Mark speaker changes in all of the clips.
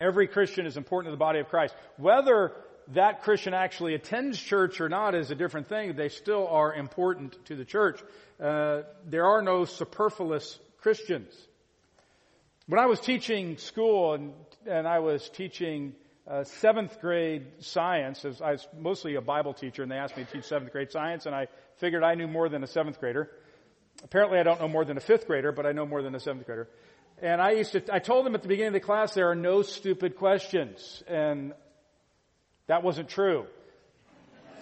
Speaker 1: Every Christian is important to the body of Christ. Whether that Christian actually attends church or not is a different thing. They still are important to the church. Uh, there are no superfluous Christians. When I was teaching school and, and I was teaching uh, seventh grade science, as I was mostly a Bible teacher, and they asked me to teach seventh grade science, and I figured I knew more than a seventh grader. Apparently, I don't know more than a fifth grader, but I know more than a seventh grader. And I used to, I told them at the beginning of the class, there are no stupid questions. And that wasn't true.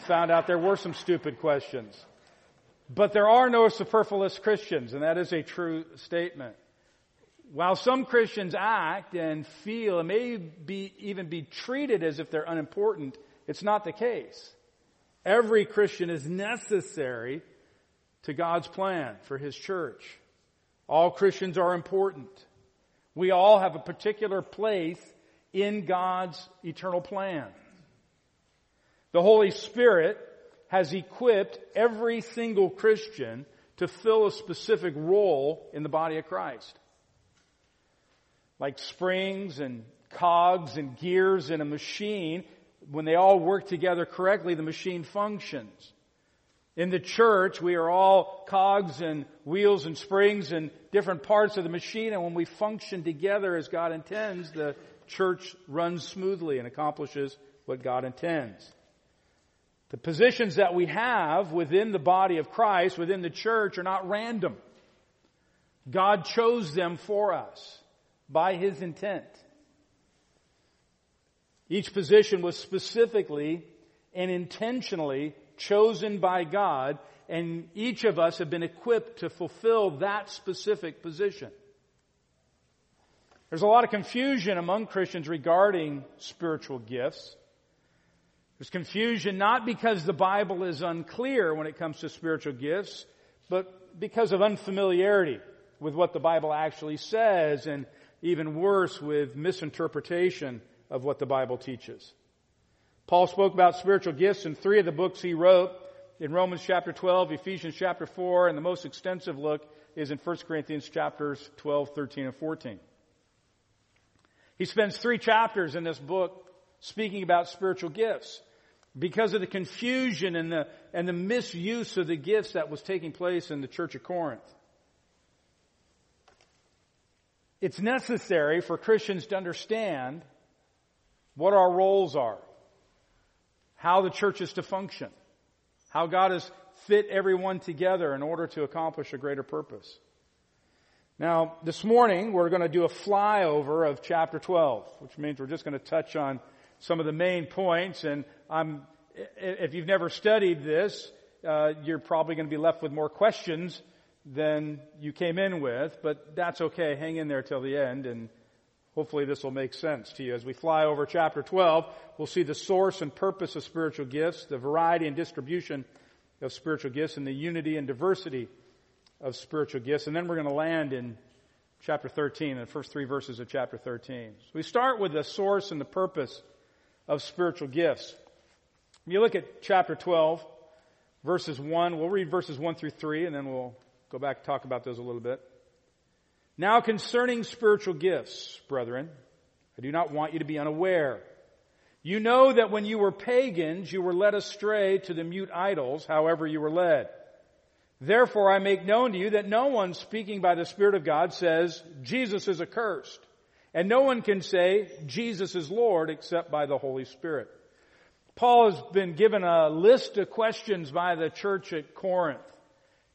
Speaker 1: Found out there were some stupid questions. But there are no superfluous Christians, and that is a true statement. While some Christians act and feel and may be, even be treated as if they're unimportant, it's not the case. Every Christian is necessary to God's plan for His church. All Christians are important. We all have a particular place in God's eternal plan. The Holy Spirit has equipped every single Christian to fill a specific role in the body of Christ. Like springs and cogs and gears in a machine, when they all work together correctly, the machine functions. In the church, we are all cogs and wheels and springs and different parts of the machine, and when we function together as God intends, the church runs smoothly and accomplishes what God intends. The positions that we have within the body of Christ, within the church, are not random. God chose them for us by His intent. Each position was specifically and intentionally chosen by God, and each of us have been equipped to fulfill that specific position. There's a lot of confusion among Christians regarding spiritual gifts. There's confusion not because the Bible is unclear when it comes to spiritual gifts, but because of unfamiliarity with what the Bible actually says, and even worse, with misinterpretation of what the Bible teaches. Paul spoke about spiritual gifts in three of the books he wrote in Romans chapter 12, Ephesians chapter 4, and the most extensive look is in 1 Corinthians chapters 12, 13, and 14. He spends three chapters in this book speaking about spiritual gifts because of the confusion and the, and the misuse of the gifts that was taking place in the church of Corinth. It's necessary for Christians to understand what our roles are how the church is to function, how God has fit everyone together in order to accomplish a greater purpose. Now, this morning we're going to do a flyover of chapter 12, which means we're just going to touch on some of the main points. And I'm, if you've never studied this, uh, you're probably going to be left with more questions than you came in with, but that's okay. Hang in there till the end and Hopefully this will make sense to you. As we fly over chapter 12, we'll see the source and purpose of spiritual gifts, the variety and distribution of spiritual gifts, and the unity and diversity of spiritual gifts. And then we're going to land in chapter 13, the first three verses of chapter 13. So we start with the source and the purpose of spiritual gifts. You look at chapter 12, verses 1, we'll read verses 1 through 3, and then we'll go back and talk about those a little bit. Now concerning spiritual gifts, brethren, I do not want you to be unaware. You know that when you were pagans, you were led astray to the mute idols, however you were led. Therefore I make known to you that no one speaking by the Spirit of God says, Jesus is accursed. And no one can say, Jesus is Lord except by the Holy Spirit. Paul has been given a list of questions by the church at Corinth.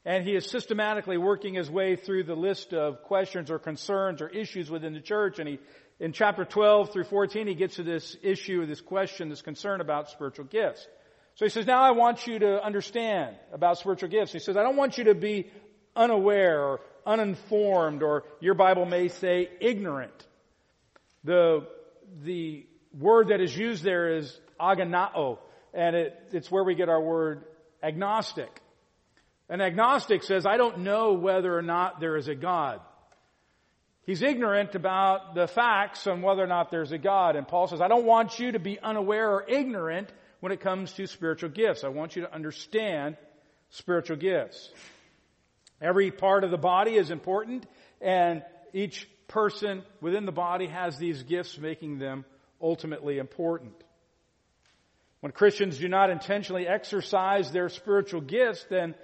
Speaker 1: And he is systematically working his way through the list of questions or concerns or issues within the church. And he, in chapter 12 through 14, he gets to this issue, this question, this concern about spiritual gifts. So he says, now I want you to understand about spiritual gifts. He says, I don't want you to be unaware or uninformed or your Bible may say ignorant. The, the word that is used there is agonao, and it, it's where we get our word agnostic. An agnostic says, I don't know whether or not there is a God. He's ignorant about the facts on whether or not there's a God. And Paul says, I don't want you to be unaware or ignorant when it comes to spiritual gifts. I want you to understand spiritual gifts. Every part of the body is important and each person within the body has these gifts, making them ultimately important. When Christians do not intentionally exercise their spiritual gifts, then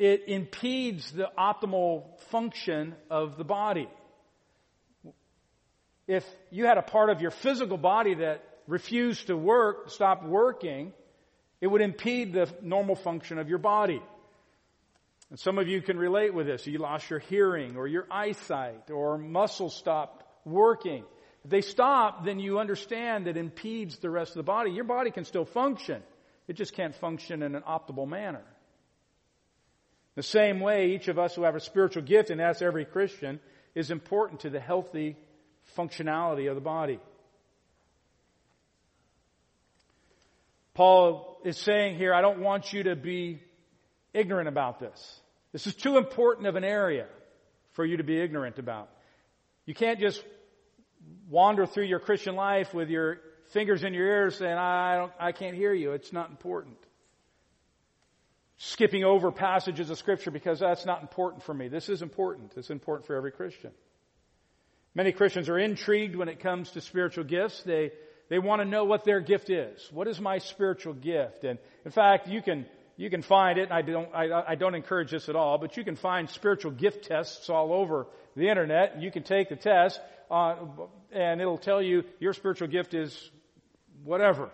Speaker 1: it impedes the optimal function of the body. If you had a part of your physical body that refused to work, stopped working, it would impede the normal function of your body. And some of you can relate with this. You lost your hearing or your eyesight or muscles stopped working. If they stop, then you understand that impedes the rest of the body. Your body can still function. It just can't function in an optimal manner. The same way, each of us who have a spiritual gift, and that's every Christian, is important to the healthy functionality of the body. Paul is saying here, I don't want you to be ignorant about this. This is too important of an area for you to be ignorant about. You can't just wander through your Christian life with your fingers in your ears saying, I, don't, I can't hear you. It's not important. Skipping over passages of scripture because that's not important for me. This is important. It's important for every Christian. Many Christians are intrigued when it comes to spiritual gifts. They, they want to know what their gift is. What is my spiritual gift? And in fact, you can, you can find it. I don't, I, I don't encourage this at all, but you can find spiritual gift tests all over the internet. You can take the test uh, and it'll tell you your spiritual gift is whatever.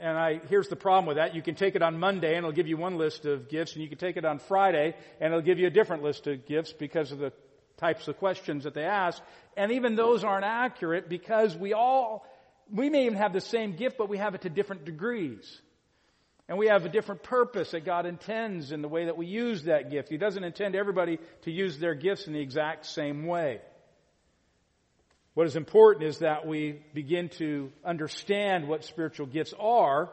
Speaker 1: And I, here's the problem with that. You can take it on Monday and it'll give you one list of gifts and you can take it on Friday and it'll give you a different list of gifts because of the types of questions that they ask. And even those aren't accurate because we all, we may even have the same gift, but we have it to different degrees. And we have a different purpose that God intends in the way that we use that gift. He doesn't intend everybody to use their gifts in the exact same way. What is important is that we begin to understand what spiritual gifts are.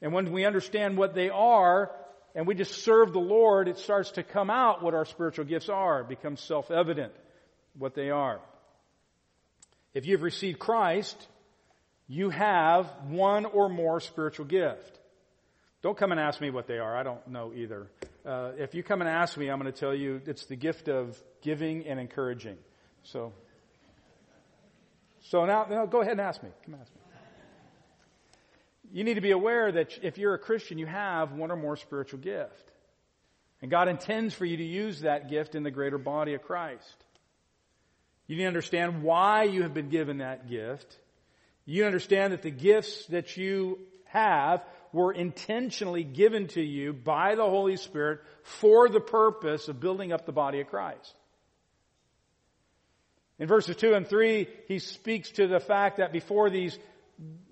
Speaker 1: And when we understand what they are, and we just serve the Lord, it starts to come out what our spiritual gifts are. It becomes self-evident what they are. If you've received Christ, you have one or more spiritual gift. Don't come and ask me what they are. I don't know either. Uh, if you come and ask me, I'm going to tell you it's the gift of giving and encouraging. So so now, go ahead and ask me. Come ask me. You need to be aware that if you're a Christian, you have one or more spiritual gift. And God intends for you to use that gift in the greater body of Christ. You need to understand why you have been given that gift. You understand that the gifts that you have were intentionally given to you by the Holy Spirit for the purpose of building up the body of Christ. In verses 2 and 3, he speaks to the fact that before these,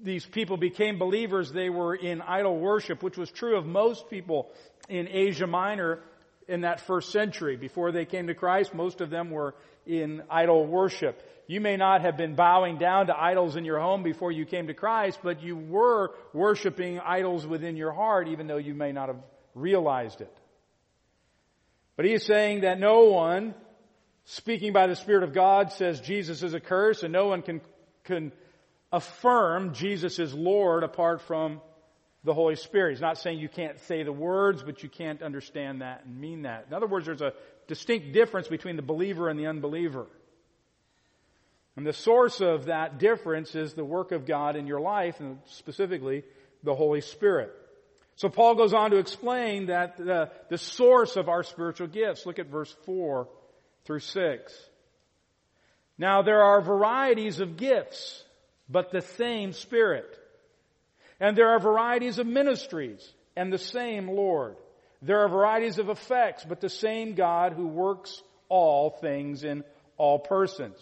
Speaker 1: these people became believers, they were in idol worship, which was true of most people in Asia Minor in that first century. Before they came to Christ, most of them were in idol worship. You may not have been bowing down to idols in your home before you came to Christ, but you were worshiping idols within your heart, even though you may not have realized it. But he is saying that no one speaking by the Spirit of God says Jesus is a curse and no one can, can affirm Jesus is Lord apart from the Holy Spirit. He's not saying you can't say the words, but you can't understand that and mean that. In other words, there's a distinct difference between the believer and the unbeliever. And the source of that difference is the work of God in your life, and specifically the Holy Spirit. So Paul goes on to explain that the, the source of our spiritual gifts. Look at verse 4 through 6. Now there are varieties of gifts, but the same Spirit. And there are varieties of ministries, and the same Lord. There are varieties of effects, but the same God who works all things in all persons.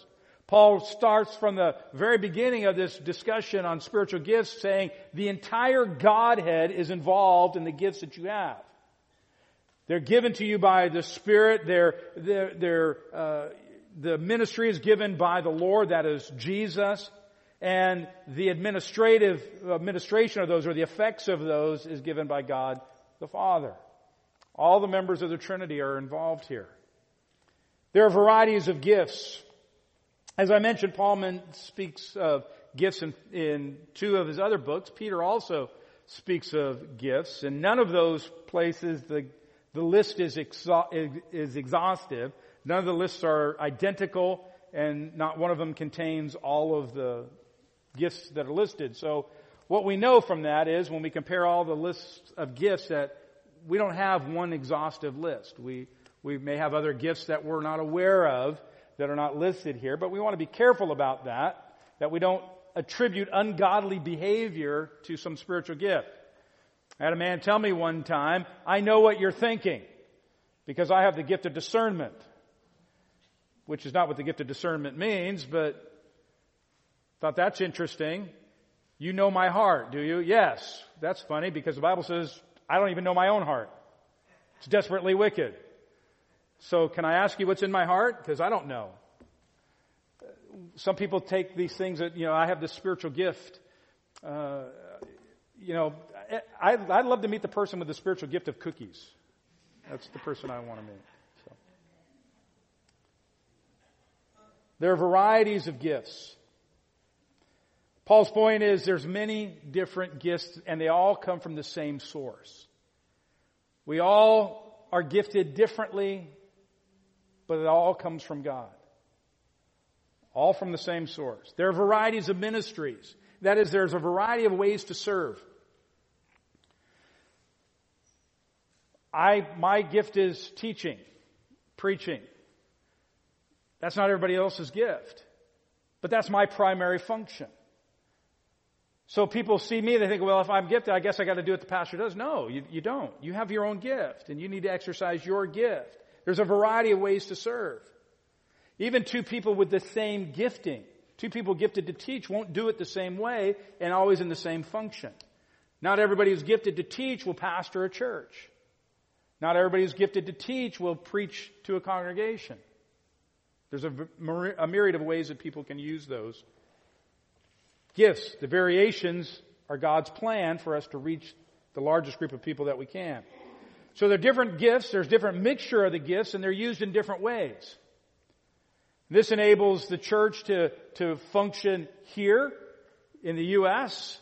Speaker 1: Paul starts from the very beginning of this discussion on spiritual gifts saying the entire Godhead is involved in the gifts that you have. They're given to you by the Spirit. They're, they're, they're, uh, the ministry is given by the Lord, that is Jesus. And the administrative administration of those or the effects of those is given by God the Father. All the members of the Trinity are involved here. There are varieties of gifts. As I mentioned, Paul speaks of gifts in, in two of his other books. Peter also speaks of gifts. In none of those places the the list is, exha- is exhaustive. None of the lists are identical and not one of them contains all of the gifts that are listed. So what we know from that is when we compare all the lists of gifts that we don't have one exhaustive list. We, we may have other gifts that we're not aware of that are not listed here, but we want to be careful about that, that we don't attribute ungodly behavior to some spiritual gift. I had a man tell me one time, I know what you're thinking because I have the gift of discernment, which is not what the gift of discernment means, but thought that's interesting. You know my heart, do you? Yes. That's funny because the Bible says I don't even know my own heart. It's desperately wicked. So can I ask you what's in my heart? Because I don't know. Some people take these things that, you know, I have this spiritual gift. Uh, you know, I, I'd love to meet the person with the spiritual gift of cookies. That's the person I want to meet. So. There are varieties of gifts. Paul's point is there's many different gifts and they all come from the same source. We all are gifted differently, but it all comes from God. All from the same source. There are varieties of ministries. That is, there's a variety of ways to serve. I, my gift is teaching, preaching. That's not everybody else's gift. But that's my primary function. So people see me, they think, well, if I'm gifted, I guess I got to do what the pastor does. No, you, you don't. You have your own gift, and you need to exercise your gift. There's a variety of ways to serve. Even two people with the same gifting, two people gifted to teach, won't do it the same way and always in the same function. Not everybody who's gifted to teach will pastor a church. Not everybody who's gifted to teach will preach to a congregation. There's a, a myriad of ways that people can use those gifts. The variations are God's plan for us to reach the largest group of people that we can. So there are different gifts, there's different mixture of the gifts, and they're used in different ways. This enables the church to, to function here in the U.S.,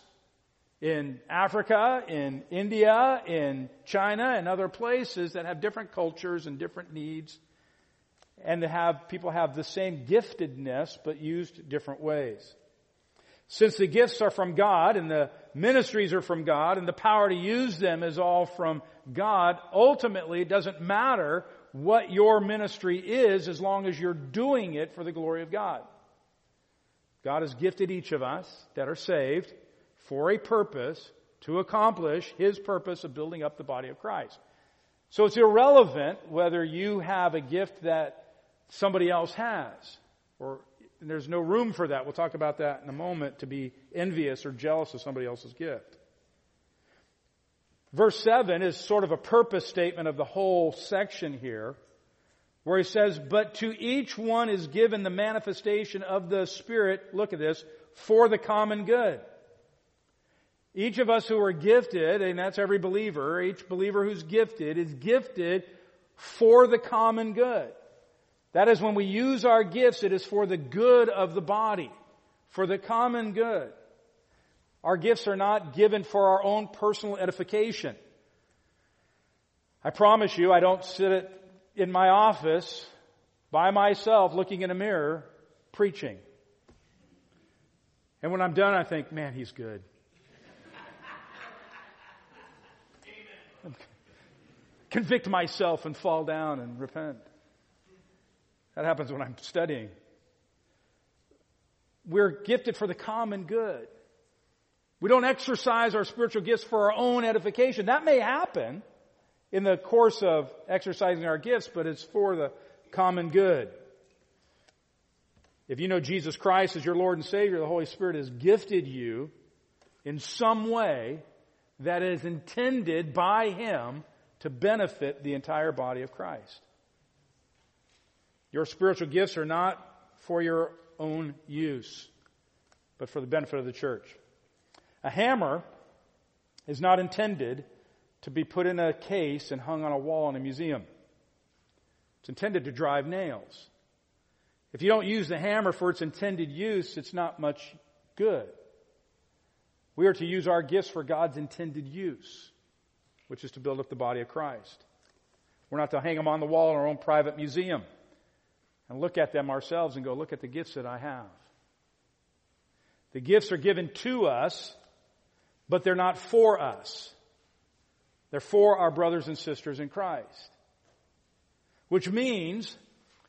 Speaker 1: in Africa, in India, in China, and other places that have different cultures and different needs, and to have people have the same giftedness but used different ways. Since the gifts are from God and the ministries are from God and the power to use them is all from God, ultimately it doesn't matter what your ministry is as long as you're doing it for the glory of God. God has gifted each of us that are saved for a purpose to accomplish His purpose of building up the body of Christ. So it's irrelevant whether you have a gift that somebody else has or there's no room for that. We'll talk about that in a moment to be envious or jealous of somebody else's gift. Verse 7 is sort of a purpose statement of the whole section here, where he says, But to each one is given the manifestation of the Spirit, look at this, for the common good. Each of us who are gifted, and that's every believer, each believer who's gifted is gifted for the common good. That is when we use our gifts, it is for the good of the body, for the common good. Our gifts are not given for our own personal edification. I promise you, I don't sit in my office by myself looking in a mirror preaching. And when I'm done, I think, man, he's good. Convict myself and fall down and repent. That happens when I'm studying. We're gifted for the common good. We don't exercise our spiritual gifts for our own edification. That may happen in the course of exercising our gifts, but it's for the common good. If you know Jesus Christ as your Lord and Savior, the Holy Spirit has gifted you in some way that is intended by Him to benefit the entire body of Christ. Your spiritual gifts are not for your own use, but for the benefit of the church. A hammer is not intended to be put in a case and hung on a wall in a museum. It's intended to drive nails. If you don't use the hammer for its intended use, it's not much good. We are to use our gifts for God's intended use, which is to build up the body of Christ. We're not to hang them on the wall in our own private museum. and look at them ourselves and go, look at the gifts that I have. The gifts are given to us, but they're not for us. They're for our brothers and sisters in Christ. Which means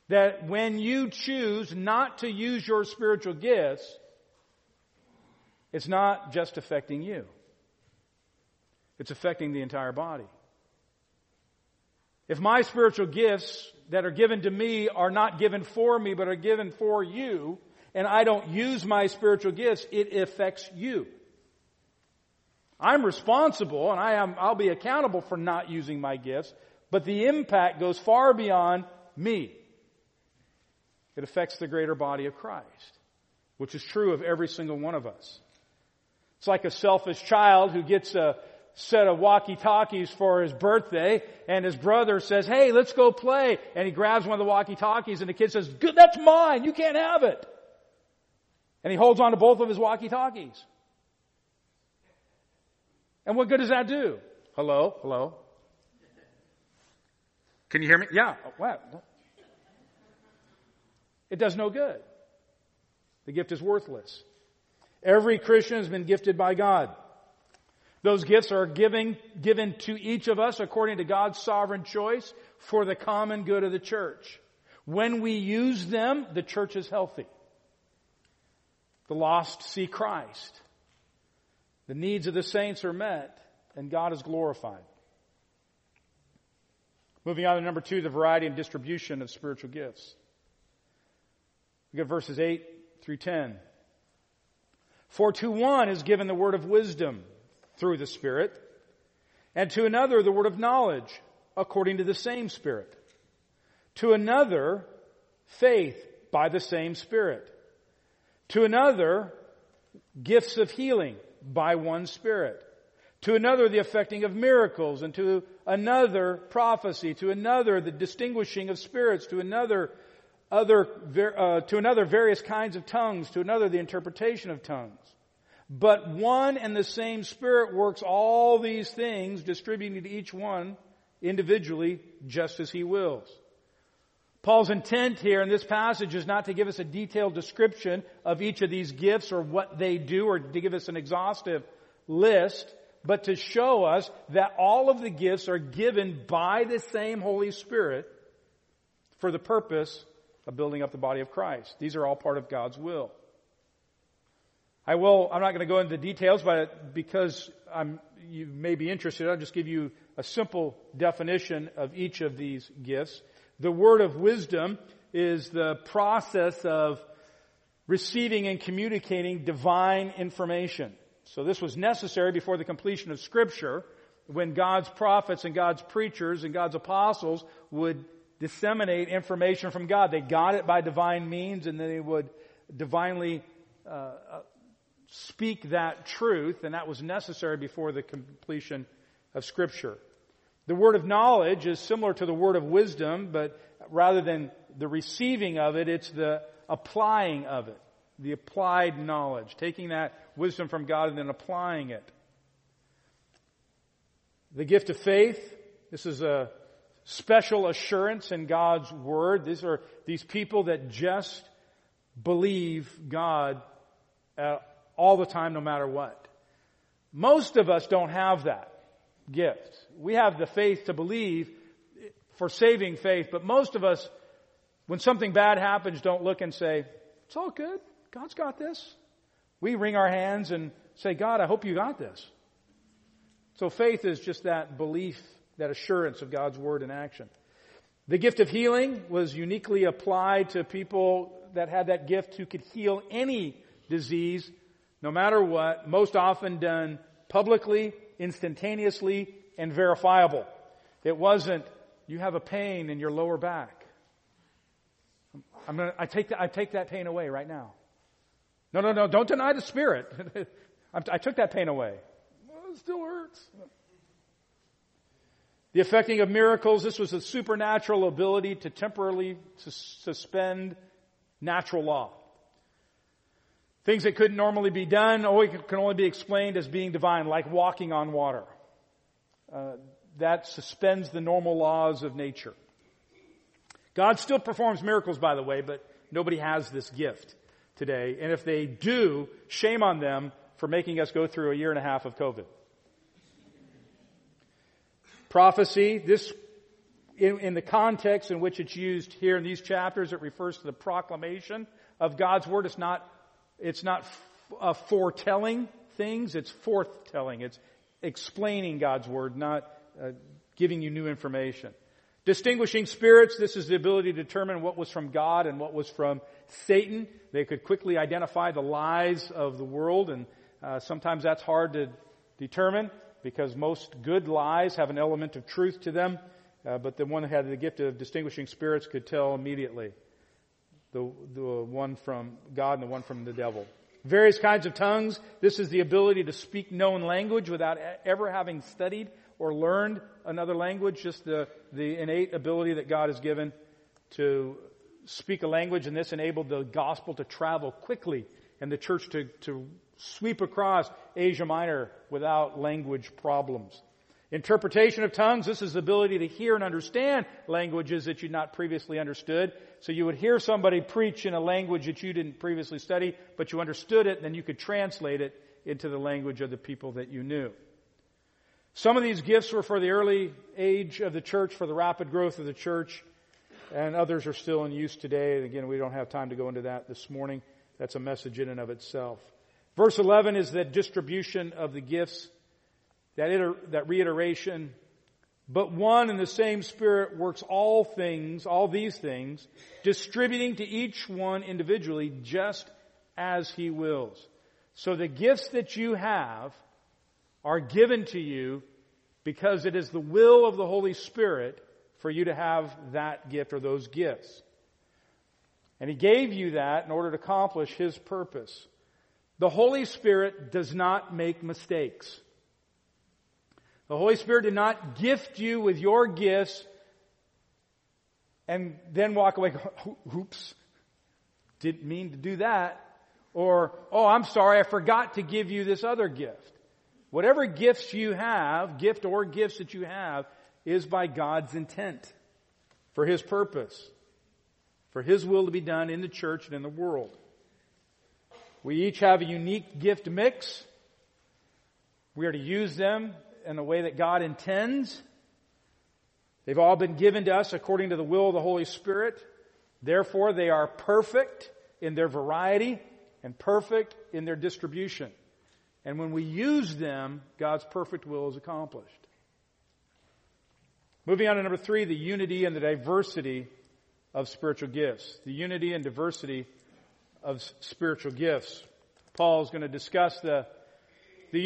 Speaker 1: that when you choose not to use your spiritual gifts, it's not just affecting you. It's affecting the entire body. If my spiritual gifts that are given to me are not given for me, but are given for you, and I don't use my spiritual gifts, it affects you. I'm responsible and I am, I'll be accountable for not using my gifts, but the impact goes far beyond me. It affects the greater body of Christ, which is true of every single one of us. It's like a selfish child who gets a set of walkie-talkies for his birthday and his brother says, hey, let's go play. And he grabs one of the walkie-talkies and the kid says, good, that's mine. You can't have it. And he holds on to both of his walkie-talkies. And what good does that do? Hello? Hello? Can you hear me? Yeah. Oh, wow. It does no good. The gift is worthless. Every Christian has been gifted by God. Those gifts are giving, given to each of us according to God's sovereign choice for the common good of the church. When we use them, the church is healthy. The lost see Christ. The needs of the saints are met and God is glorified. Moving on to number two, the variety and distribution of spiritual gifts. We get verses 8 through 10. For to one is given the word of wisdom through the Spirit, and to another the word of knowledge according to the same Spirit. To another, faith by the same Spirit. To another, gifts of healing by one Spirit. To another, the effecting of miracles, and to another, prophecy. To another, the distinguishing of spirits. To another, other, uh, to another, various kinds of tongues. To another, the interpretation of tongues. But one and the same Spirit works all these things, distributing to each one individually just as He wills. Paul's intent here in this passage is not to give us a detailed description of each of these gifts or what they do or to give us an exhaustive list, but to show us that all of the gifts are given by the same Holy Spirit for the purpose of building up the body of Christ. These are all part of God's will. I will, I'm not going to go into details, but because I'm, you may be interested, I'll just give you a simple definition of each of these gifts. The word of wisdom is the process of receiving and communicating divine information. So this was necessary before the completion of scripture when God's prophets and God's preachers and God's apostles would disseminate information from God. They got it by divine means and then they would divinely uh speak that truth and that was necessary before the completion of scripture. The word of knowledge is similar to the word of wisdom, but rather than the receiving of it, it's the applying of it. The applied knowledge. Taking that wisdom from God and then applying it. The gift of faith. This is a special assurance in God's Word. These are these people that just believe God uh, all the time, no matter what. Most of us don't have that gift. We have the faith to believe for saving faith, but most of us, when something bad happens, don't look and say, it's all good. God's got this. We wring our hands and say, God, I hope you got this. So faith is just that belief, that assurance of God's word in action. The gift of healing was uniquely applied to people that had that gift who could heal any disease, no matter what, most often done publicly, instantaneously, and verifiable. It wasn't, you have a pain in your lower back. I'm gonna, I take that, I take that pain away right now. No, no, no, don't deny the spirit. I took that pain away. Well, it still hurts. The effecting of miracles, this was a supernatural ability to temporarily suspend natural law. Things that couldn't normally be done or can only be explained as being divine, like walking on water. Uh, that suspends the normal laws of nature. God still performs miracles, by the way, but nobody has this gift today. And if they do, shame on them for making us go through a year and a half of COVID. Prophecy, this, in, in, the context in which it's used here in these chapters, it refers to the proclamation of God's Word. It's not, it's not uh, foretelling things, it's forthtelling. It's explaining God's Word, not uh, giving you new information. Distinguishing spirits, this is the ability to determine what was from God and what was from Satan. They could quickly identify the lies of the world, and uh, sometimes that's hard to determine because most good lies have an element of truth to them. Uh, but the one who had the gift of distinguishing spirits could tell immediately the, the one from God and the one from the devil. Various kinds of tongues. This is the ability to speak known language without ever having studied or learned another language, just the, the innate ability that God has given to speak a language, and this enabled the gospel to travel quickly and the church to, to sweep across Asia Minor without language problems. Interpretation of tongues, this is the ability to hear and understand languages that you'd not previously understood. So you would hear somebody preach in a language that you didn't previously study, but you understood it, and then you could translate it into the language of the people that you knew. Some of these gifts were for the early age of the church, for the rapid growth of the church, and others are still in use today. And again, we don't have time to go into that this morning. That's a message in and of itself. Verse 11 is the distribution of the gifts, that, iter- that reiteration. But one and the same Spirit works all things, all these things, distributing to each one individually just as He wills. So the gifts that you have are given to you because it is the will of the Holy Spirit for you to have that gift or those gifts. And He gave you that in order to accomplish His purpose. The Holy Spirit does not make mistakes. The Holy Spirit did not gift you with your gifts and then walk away, oops, didn't mean to do that. Or, oh, I'm sorry, I forgot to give you this other gift. Whatever gifts you have, gift or gifts that you have, is by God's intent for His purpose, for His will to be done in the church and in the world. We each have a unique gift mix. We are to use them in the way that God intends. They've all been given to us according to the will of the Holy Spirit. Therefore, they are perfect in their variety and perfect in their distribution. And when we use them, God's perfect will is accomplished. Moving on to number three, the unity and the diversity of spiritual gifts. The unity and diversity of spiritual gifts. Paul is going to discuss the, the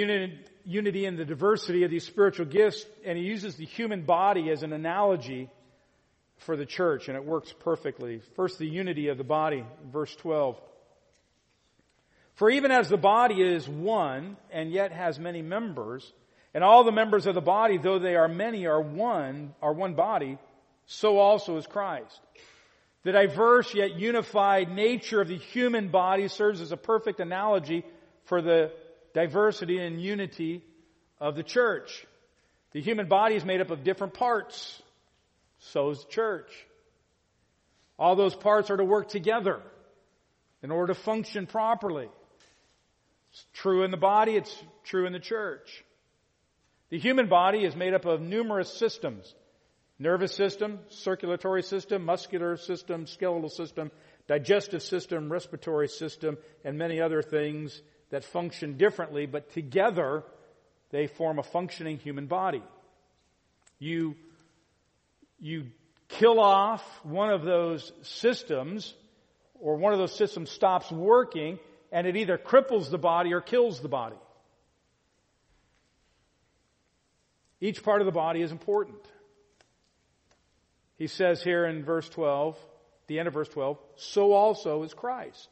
Speaker 1: unity, and the diversity of these spiritual gifts, and he uses the human body as an analogy for the church, and it works perfectly. First, the unity of the body, verse 12. For even as the body is one and yet has many members, and all the members of the body, though they are many, are one, are one body, so also is Christ. The diverse yet unified nature of the human body serves as a perfect analogy for the diversity and unity of the church. The human body is made up of different parts. So is the church. All those parts are to work together in order to function properly. It's true in the body, it's true in the church. The human body is made up of numerous systems. Nervous system, circulatory system, muscular system, skeletal system, digestive system, respiratory system, and many other things that function differently, but together they form a functioning human body. You, you kill off one of those systems, or one of those systems stops working, and it either cripples the body or kills the body. Each part of the body is important. He says here in verse 12, the end of verse 12, so also is Christ.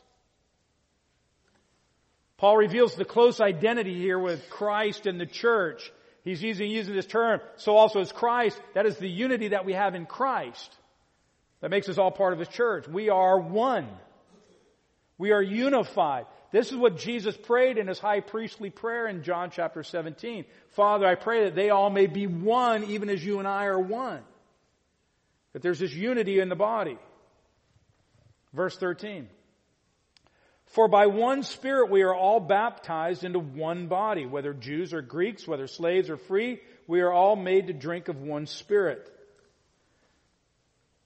Speaker 1: Paul reveals the close identity here with Christ and the church. He's using, using this term, so also is Christ. That is the unity that we have in Christ. That makes us all part of His church. We are one. We are unified. This is what Jesus prayed in his high priestly prayer in John chapter 17. Father, I pray that they all may be one even as you and I are one. That there's this unity in the body. Verse 13. For by one Spirit we are all baptized into one body, whether Jews or Greeks, whether slaves or free, we are all made to drink of one Spirit.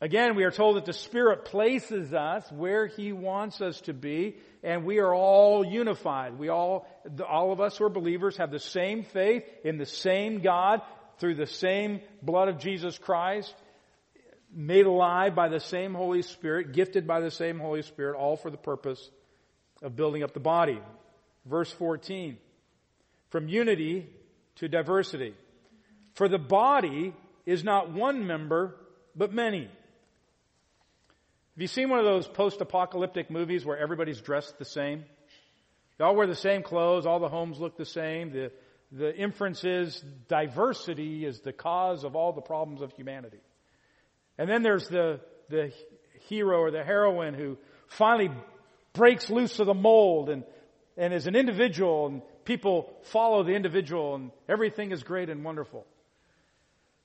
Speaker 1: Again, we are told that the Spirit places us where He wants us to be, and we are all unified. We all, all of us who are believers have the same faith in the same God through the same blood of Jesus Christ, made alive by the same Holy Spirit, gifted by the same Holy Spirit, all for the purpose of building up the body. Verse 14. From unity to diversity. For the body is not one member, but many. Have you seen one of those post-apocalyptic movies where everybody's dressed the same? They all wear the same clothes, all the homes look the same. The, the inference is diversity is the cause of all the problems of humanity. And then there's the, the hero or the heroine who finally breaks loose of the mold and, and is an individual and people follow the individual and everything is great and wonderful.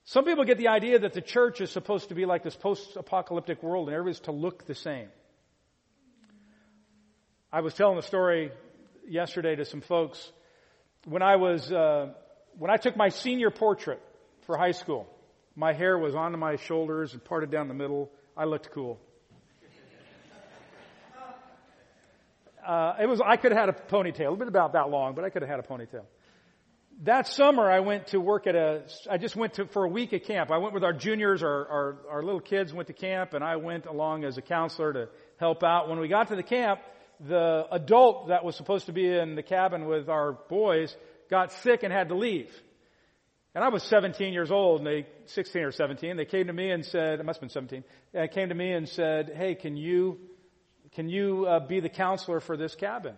Speaker 1: Some people get the idea that the church is supposed to be like this post-apocalyptic world and everybody's to look the same. I was telling a story yesterday to some folks when I was uh, when I took my senior portrait for high school. My hair was onto my shoulders and parted down the middle. I looked cool. Uh, it was I could have had a ponytail, a bit about that long, but I could have had a ponytail that summer I went to work at a, I just went to, for a week at camp. I went with our juniors, our, our, our little kids went to camp and I went along as a counselor to help out. When we got to the camp, the adult that was supposed to be in the cabin with our boys got sick and had to leave. And I was 17 years old and they, 16 or 17, they came to me and said, it must have been 17, they came to me and said, hey, can you, can you uh, be the counselor for this cabin?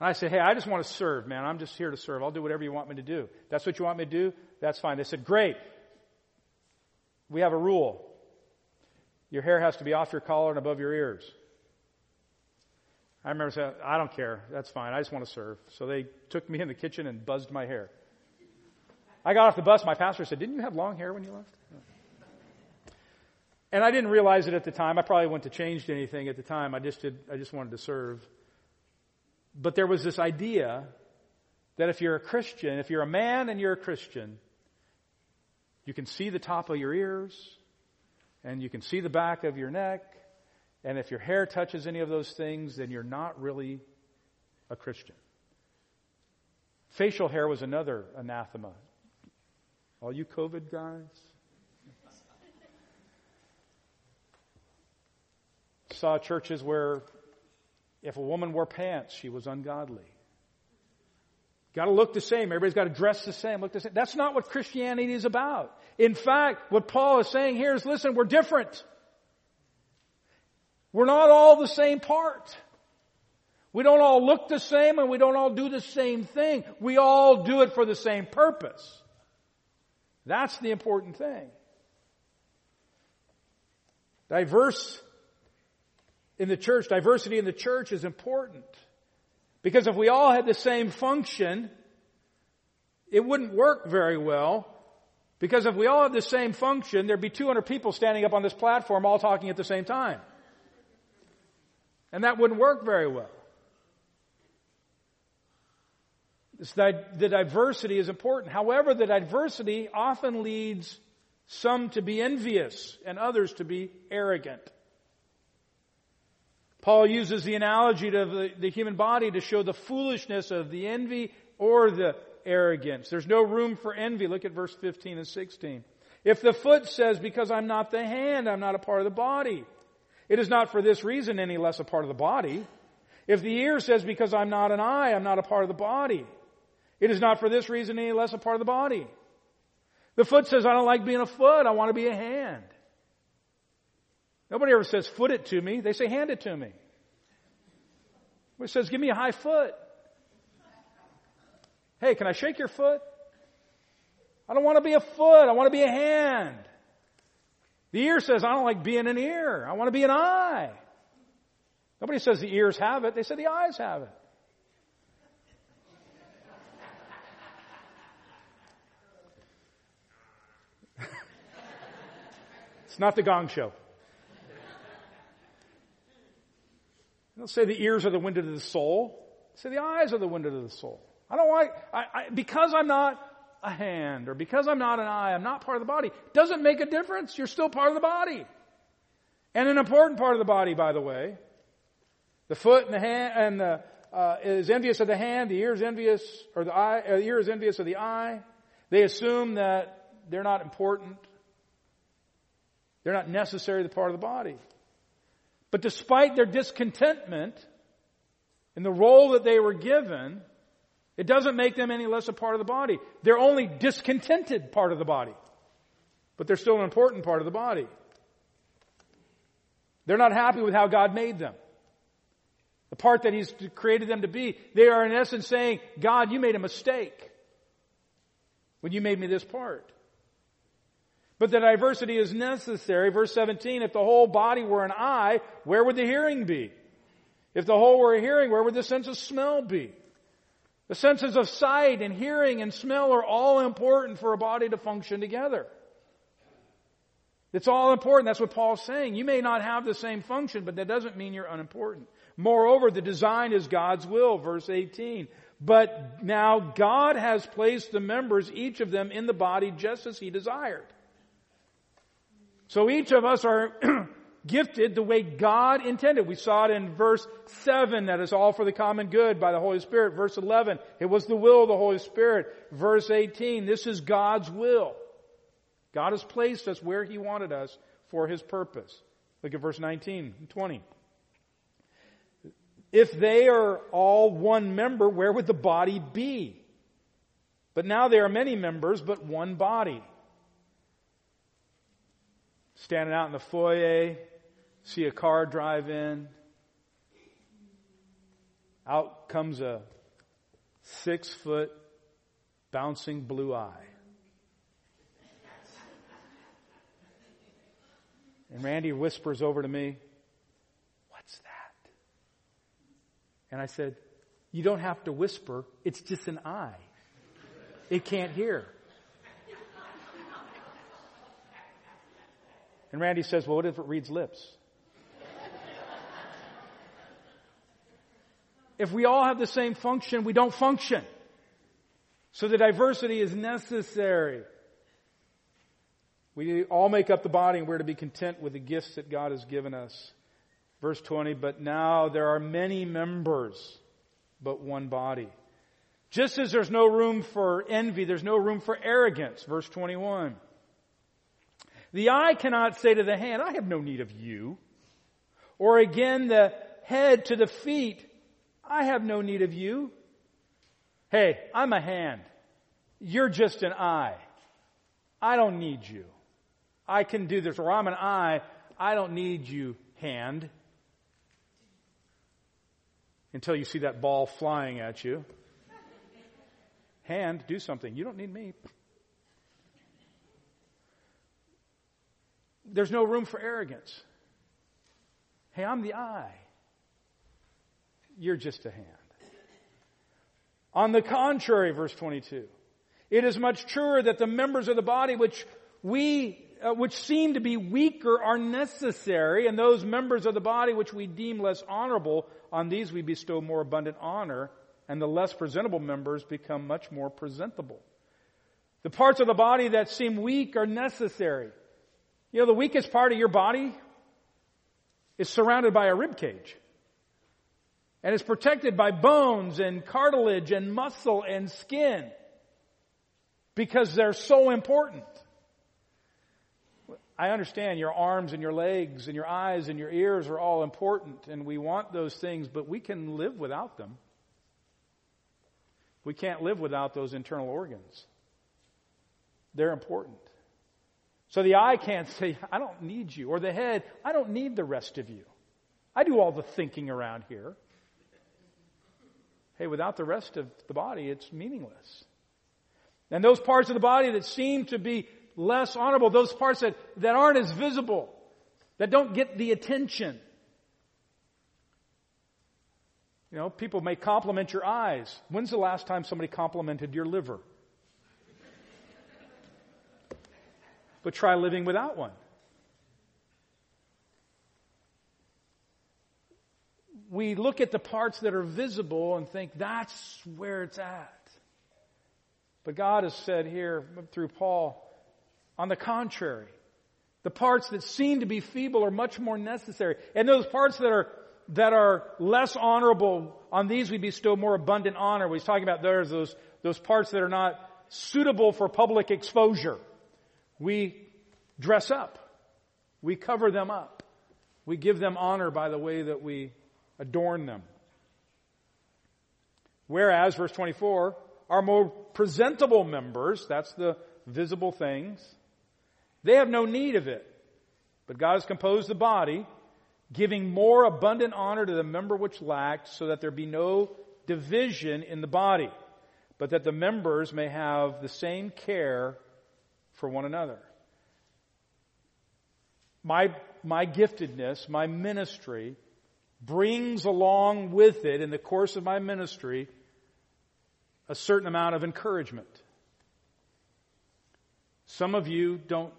Speaker 1: And I said, hey, I just want to serve, man. I'm just here to serve. I'll do whatever you want me to do. That's what you want me to do? That's fine. They said, great. We have a rule. Your hair has to be off your collar and above your ears. I remember saying, I don't care. That's fine. I just want to serve. So they took me in the kitchen and buzzed my hair. I got off the bus. My pastor said, didn't you have long hair when you left? And I didn't realize it at the time. I probably wouldn't have changed anything at the time. I just did, I just wanted to serve. But there was this idea that if you're a Christian, if you're a man and you're a Christian, you can see the top of your ears, and you can see the back of your neck, and if your hair touches any of those things, then you're not really a Christian. Facial hair was another anathema. All you COVID guys? Saw churches where if a woman wore pants, she was ungodly. Got to look the same. Everybody's got to dress the same, look the same. That's not what Christianity is about. In fact, what Paul is saying here is, listen, we're different. We're not all the same part. We don't all look the same and we don't all do the same thing. We all do it for the same purpose. That's the important thing. Diverse in the church, diversity in the church is important. Because if we all had the same function, it wouldn't work very well. Because if we all had the same function, there'd be 200 people standing up on this platform all talking at the same time. And that wouldn't work very well. the diversity is important. However, the diversity often leads some to be envious and others to be arrogant. Paul uses the analogy of the, the human body to show the foolishness of the envy or the arrogance. There's no room for envy. Look at verse 15 and 16. If the foot says, because I'm not the hand, I'm not a part of the body, it is not for this reason any less a part of the body. If the ear says, because I'm not an eye, I'm not a part of the body, it is not for this reason any less a part of the body. The foot says, I don't like being a foot, I want to be a hand. Nobody ever says, foot it to me. They say, hand it to me. Nobody says, give me a high foot. Hey, can I shake your foot? I don't want to be a foot. I want to be a hand. The ear says, I don't like being an ear. I want to be an eye. Nobody says the ears have it. They say the eyes have it. It's not the gong show. Don't say the ears are the window to the soul. Say the eyes are the window to the soul. I don't like, I, I, because I'm not a hand or because I'm not an eye, I'm not part of the body. Doesn't make a difference. You're still part of the body. And an important part of the body, by the way. The foot and the hand and the, uh, is envious of the hand. The ear is envious, or the eye, uh, the ear is envious of the eye. They assume that they're not important. They're not necessary the part of the body. But despite their discontentment in the role that they were given, it doesn't make them any less a part of the body. They're only discontented part of the body. But they're still an important part of the body. They're not happy with how God made them. The part that He's created them to be. They are in essence saying, God, you made a mistake when you made me this part. But the diversity is necessary. Verse 17, if the whole body were an eye, where would the hearing be? If the whole were a hearing, where would the sense of smell be? The senses of sight and hearing and smell are all important for a body to function together. It's all important. That's what Paul's saying. You may not have the same function, but that doesn't mean you're unimportant. Moreover, the design is God's will, verse 18. But now God has placed the members, each of them, in the body just as He desired. So each of us are gifted the way God intended. We saw it in verse 7 that is all for the common good by the Holy Spirit. Verse 11, it was the will of the Holy Spirit. Verse 18, this is God's will. God has placed us where He wanted us for His purpose. Look at verse 19 and 20. If they are all one member, where would the body be? But now there are many members, but one body. Standing out in the foyer, see a car drive in. Out comes a six foot bouncing blue eye. And Randy whispers over to me, What's that? And I said, You don't have to whisper, it's just an eye. It can't hear. And Randy says, Well, what if it reads lips? if we all have the same function, we don't function. So the diversity is necessary. We all make up the body and we're to be content with the gifts that God has given us. Verse 20, but now there are many members, but one body. Just as there's no room for envy, there's no room for arrogance. Verse 21. The eye cannot say to the hand, I have no need of you. Or again, the head to the feet, I have no need of you. Hey, I'm a hand. You're just an eye. I don't need you. I can do this. Or I'm an eye. I don't need you, hand. Until you see that ball flying at you. Hand, do something. You don't need me. There's no room for arrogance. Hey, I'm the eye. You're just a hand. On the contrary, verse 22, it is much truer that the members of the body which we, uh, which seem to be weaker are necessary, and those members of the body which we deem less honorable, on these we bestow more abundant honor, and the less presentable members become much more presentable. The parts of the body that seem weak are necessary. You know, the weakest part of your body is surrounded by a rib cage. And is protected by bones and cartilage and muscle and skin. Because they're so important. I understand your arms and your legs and your eyes and your ears are all important and we want those things, but we can live without them. We can't live without those internal organs. They're important. So the eye can't say, I don't need you. Or the head, I don't need the rest of you. I do all the thinking around here. Hey, without the rest of the body, it's meaningless. And those parts of the body that seem to be less honorable, those parts that, that aren't as visible, that don't get the attention. You know, people may compliment your eyes. When's the last time somebody complimented your liver? but try living without one. We look at the parts that are visible and think that's where it's at. But God has said here through Paul, on the contrary, the parts that seem to be feeble are much more necessary. And those parts that are that are less honorable, on these we bestow more abundant honor. He's talking about those, those parts that are not suitable for public exposure. We dress up. We cover them up. We give them honor by the way that we adorn them. Whereas, verse 24, our more presentable members, that's the visible things, they have no need of it. But God has composed the body, giving more abundant honor to the member which lacked, so that there be no division in the body, but that the members may have the same care for one another. My, my giftedness, my ministry, brings along with it in the course of my ministry a certain amount of encouragement. Some of you don't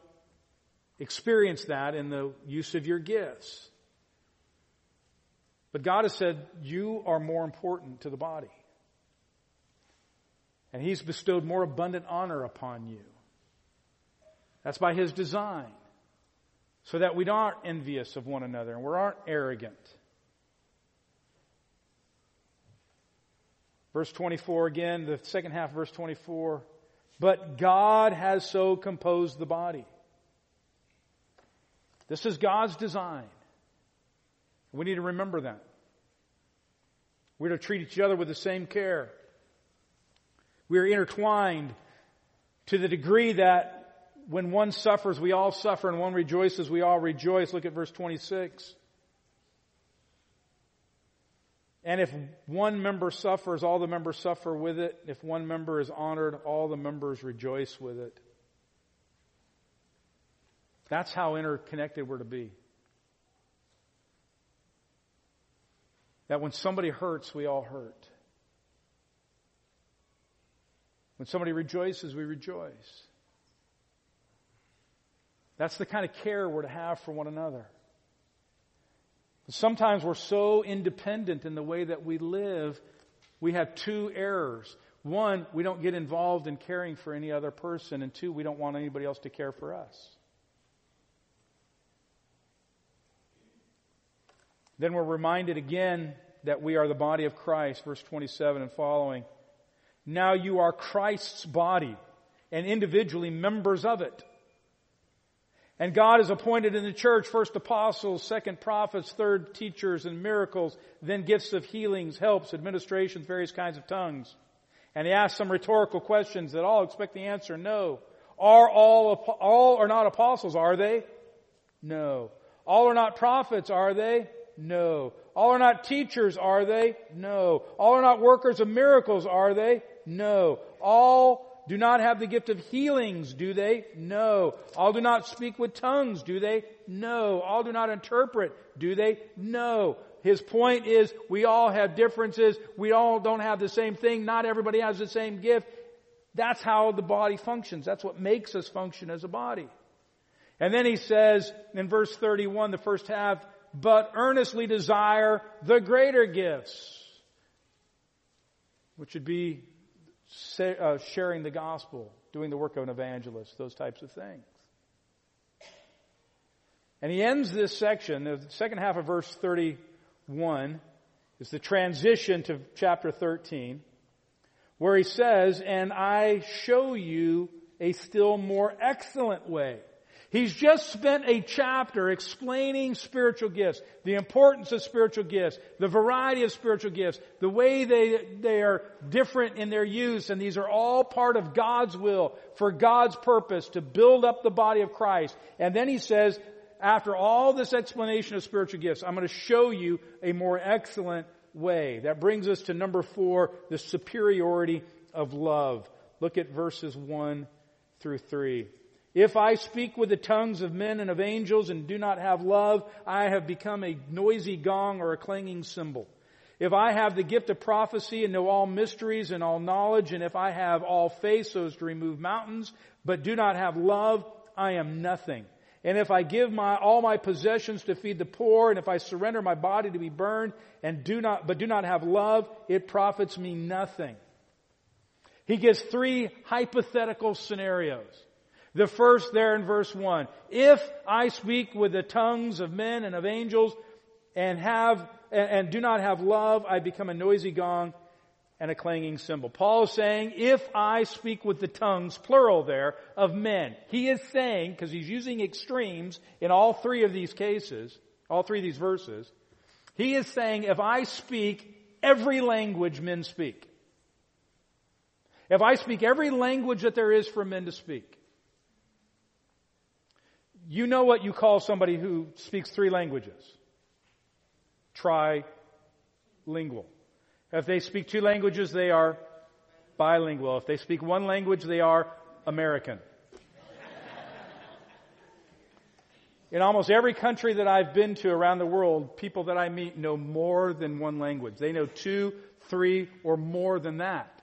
Speaker 1: experience that in the use of your gifts. But God has said, you are more important to the body. And He's bestowed more abundant honor upon you. That's by His design. So that we aren't envious of one another and we aren't arrogant. Verse 24 again, the second half, verse 24. But God has so composed the body. This is God's design. We need to remember that. We're to treat each other with the same care. We are intertwined to the degree that when one suffers, we all suffer, and one rejoices, we all rejoice. Look at verse 26. And if one member suffers, all the members suffer with it. If one member is honored, all the members rejoice with it. That's how interconnected we're to be. That when somebody hurts, we all hurt. When somebody rejoices, we rejoice. That's the kind of care we're to have for one another. Sometimes we're so independent in the way that we live, we have two errors. One, we don't get involved in caring for any other person, and two, we don't want anybody else to care for us. Then we're reminded again that we are the body of Christ, verse 27 and following. Now you are Christ's body and individually members of it. And God has appointed in the church first apostles, second prophets, third teachers and miracles, then gifts of healings, helps, administrations, various kinds of tongues. And he asks some rhetorical questions that all expect the answer no. Are all, all are not apostles, are they? No. All are not prophets, are they? No. All are not teachers, are they? No. All are not workers of miracles, are they? No. All do not have the gift of healings, do they? No. All do not speak with tongues, do they? No. All do not interpret, do they? No. His point is we all have differences. We all don't have the same thing. Not everybody has the same gift. That's how the body functions. That's what makes us function as a body. And then he says in verse 31, the first half, but earnestly desire the greater gifts, which would be Uh, sharing the gospel, doing the work of an evangelist, those types of things. And he ends this section, the second half of verse 31 is the transition to chapter 13, where he says, and I show you a still more excellent way. He's just spent a chapter explaining spiritual gifts, the importance of spiritual gifts, the variety of spiritual gifts, the way they, they are different in their use, and these are all part of God's will for God's purpose to build up the body of Christ. And then he says, after all this explanation of spiritual gifts, I'm going to show you a more excellent way. That brings us to number four, the superiority of love. Look at verses one through three. If I speak with the tongues of men and of angels and do not have love, I have become a noisy gong or a clanging cymbal. If I have the gift of prophecy and know all mysteries and all knowledge, and if I have all faith so as to remove mountains, but do not have love, I am nothing. and if I give my, all my possessions to feed the poor, and if I surrender my body to be burned, and do not, but do not have love, it profits me nothing. He gives three hypothetical scenarios. The first there in verse 1. If I speak with the tongues of men and of angels and have, and, and do not have love, I become a noisy gong and a clanging cymbal. Paul is saying, if I speak with the tongues, plural there, of men, he is saying, because he's using extremes in all three of these cases, all three of these verses, he is saying, if I speak every language men speak, if I speak every language that there is for men to speak, you know what you call somebody who speaks three languages. Trilingual. If they speak two languages, they are bilingual. If they speak one language, they are American. In almost every country that I've been to around the world, people that I meet know more than one language. They know two, three, or more than that.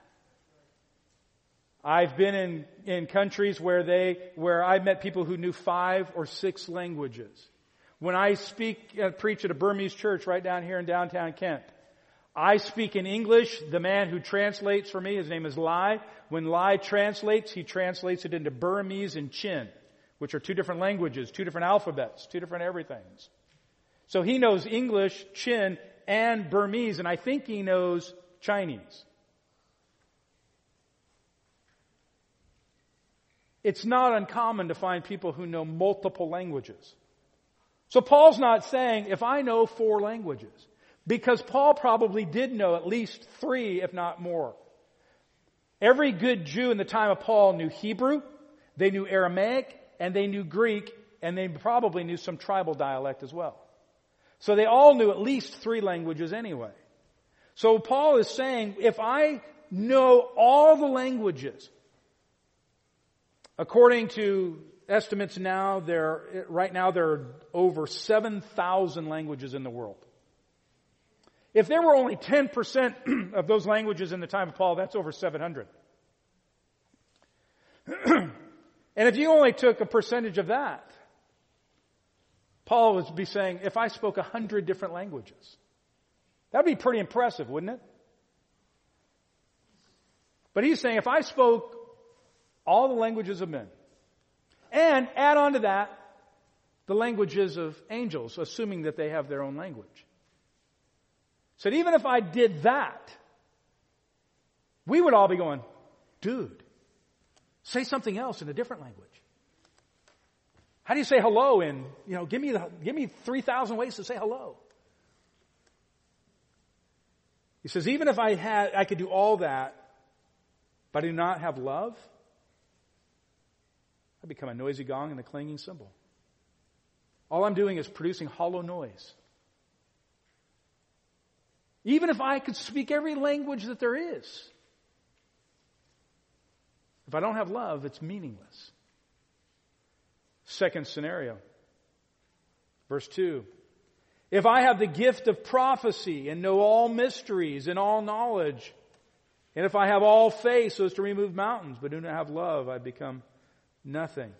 Speaker 1: I've been in, in countries where they, where I met people who knew five or six languages. When I speak, uh, preach at a Burmese church right down here in downtown Kent, I speak in English. The man who translates for me, his name is Lai. When Lai translates, he translates it into Burmese and Chin, which are two different languages, two different alphabets, two different everythings. So he knows English, Chin, and Burmese, and I think he knows Chinese. It's not uncommon to find people who know multiple languages. So Paul's not saying, if I know four languages, because Paul probably did know at least three, if not more. Every good Jew in the time of Paul knew Hebrew, they knew Aramaic, and they knew Greek, and they probably knew some tribal dialect as well. So they all knew at least three languages anyway. So Paul is saying, if I know all the languages, according to estimates now, there, right now there are over 7,000 languages in the world. If there were only 10% of those languages in the time of Paul, that's over 700. and if you only took a percentage of that, Paul would be saying, if I spoke a hundred different languages, that'd be pretty impressive, wouldn't it? But he's saying, if I spoke all the languages of men, and add on to that the languages of angels, assuming that they have their own language, Said, even if I did that, we would all be going, dude, say something else in a different language. How do you say hello in, you know, give me, the, give me 3,000 ways to say hello. He says, even if I had, I could do all that, but I do not have love, I become a noisy gong and a clanging cymbal. All I'm doing is producing hollow noise. Even if I could speak every language that there is. If I don't have love, it's meaningless. Second scenario. Verse 2. If I have the gift of prophecy and know all mysteries and all knowledge, and if I have all faith so as to remove mountains, but do not have love, I become nothing.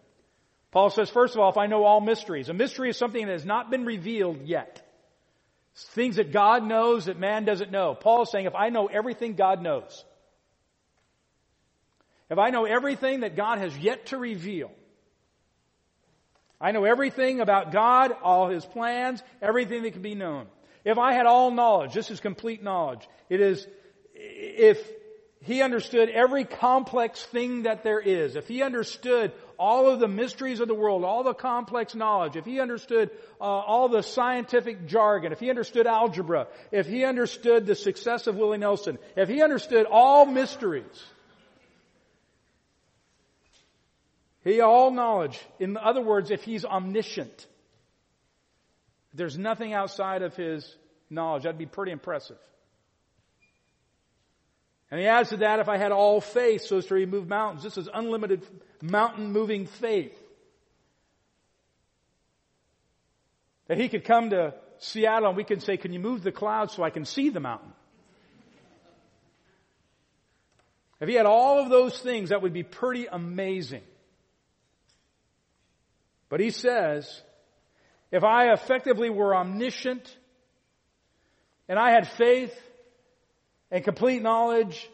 Speaker 1: Paul says, first of all, if I know all mysteries, a mystery is something that has not been revealed yet. Things that God knows that man doesn't know. Paul is saying, if I know everything God knows, if I know everything that God has yet to reveal, I know everything about God, all His plans, everything that can be known. If I had all knowledge, this is complete knowledge. It is, if He understood every complex thing that there is, if He understood all of the mysteries of the world, all the complex knowledge, if he understood uh, all the scientific jargon, if he understood algebra, if he understood the success of Willie Nelson, if he understood all mysteries, he all knowledge. In other words, if he's omniscient, there's nothing outside of his knowledge. That'd be pretty impressive. And he adds to that, if I had all faith so as to remove mountains, this is unlimited mountain moving faith. That he could come to Seattle and we can say, can you move the clouds so I can see the mountain? If he had all of those things, that would be pretty amazing. But he says, if I effectively were omniscient and I had faith and complete knowledge,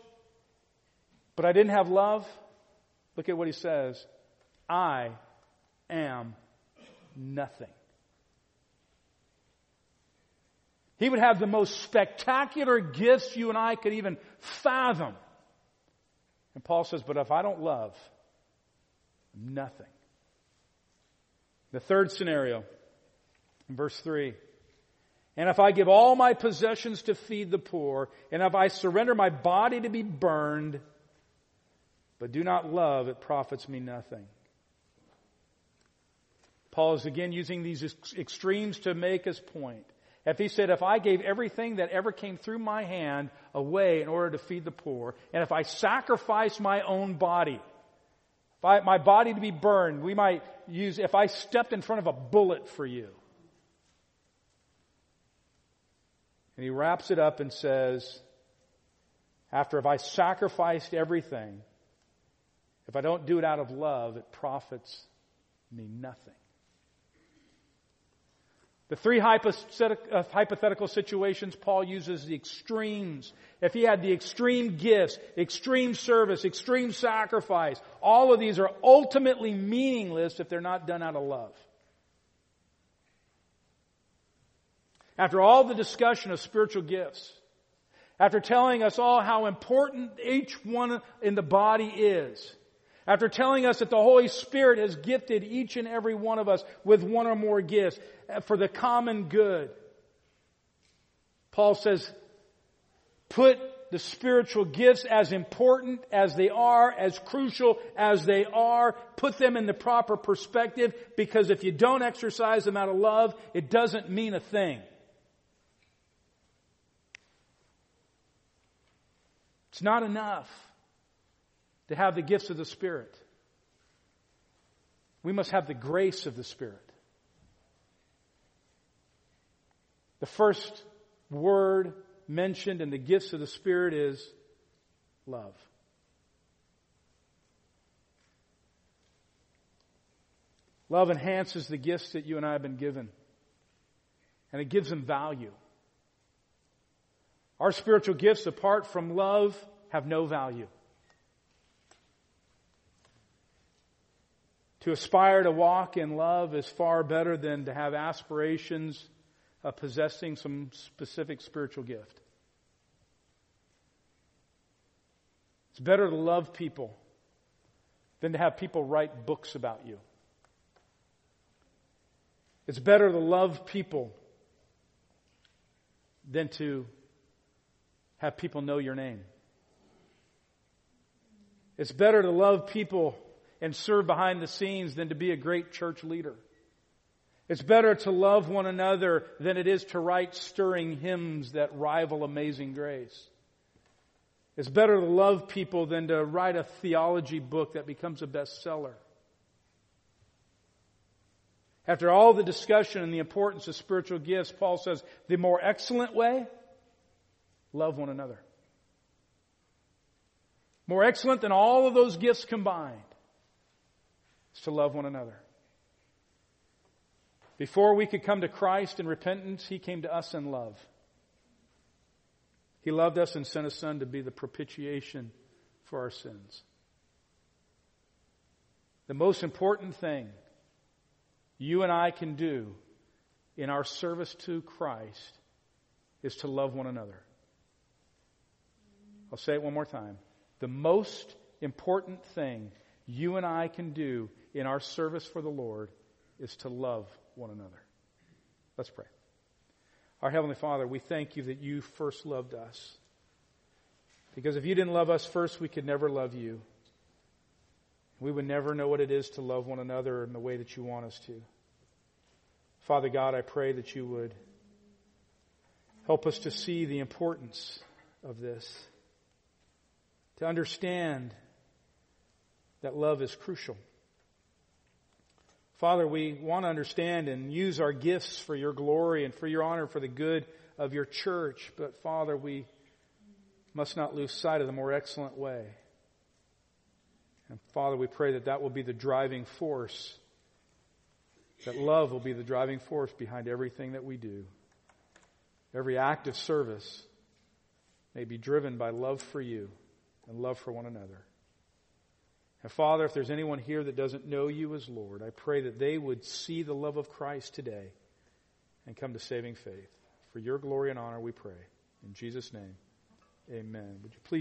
Speaker 1: but I didn't have love, look at what he says. I am nothing. He would have the most spectacular gifts you and I could even fathom. And Paul says, but if I don't love, I'm nothing. The third scenario, in verse 3. And if I give all my possessions to feed the poor, and if I surrender my body to be burned, but do not love, it profits me nothing. Paul is again using these extremes to make his point. If he said, if I gave everything that ever came through my hand away in order to feed the poor, and if I sacrificed my own body, if I, my body to be burned, we might use, if I stepped in front of a bullet for you. And he wraps it up and says, after if I sacrificed everything, if I don't do it out of love, it profits me nothing. The three uh, hypothetical situations, Paul uses the extremes. If he had the extreme gifts, extreme service, extreme sacrifice, all of these are ultimately meaningless if they're not done out of love. After all the discussion of spiritual gifts, after telling us all how important each one in the body is, after telling us that the Holy Spirit has gifted each and every one of us with one or more gifts for the common good, Paul says, put the spiritual gifts as important as they are, as crucial as they are, put them in the proper perspective because if you don't exercise them out of love, it doesn't mean a thing. It's not enough to have the gifts of the Spirit. We must have the grace of the Spirit. The first word mentioned in the gifts of the Spirit is love. Love enhances the gifts that you and I have been given, and it gives them value. Our spiritual gifts, apart from love, have no value. To aspire to walk in love is far better than to have aspirations of possessing some specific spiritual gift. It's better to love people than to have people write books about you. It's better to love people than to have people know your name. It's better to love people and serve behind the scenes than to be a great church leader. It's better to love one another than it is to write stirring hymns that rival amazing grace. It's better to love people than to write a theology book that becomes a bestseller. After all the discussion and the importance of spiritual gifts, Paul says the more excellent way, love one another. More excellent than all of those gifts combined is to love one another. Before we could come to Christ in repentance, He came to us in love. He loved us and sent His Son to be the propitiation for our sins. The most important thing you and I can do in our service to Christ is to love one another. I'll say it one more time. The most important thing you and I can do in our service for the Lord is to love one another. Let's pray. Our Heavenly Father, we thank you that you first loved us. Because if you didn't love us first, we could never love you. We would never know what it is to love one another in the way that you want us to. Father God, I pray that you would help us to see the importance of this, to understand that love is crucial. Father, we want to understand and use our gifts for your glory and for your honor, for the good of your church. But Father, we must not lose sight of the more excellent way. And Father, we pray that that will be the driving force That love will be the driving force behind everything that we do. Every act of service may be driven by love for you and love for one another. And Father, if there's anyone here that doesn't know you as Lord, I pray that they would see the love of Christ today and come to saving faith. For your glory and honor we pray. In Jesus' name, amen. Would you please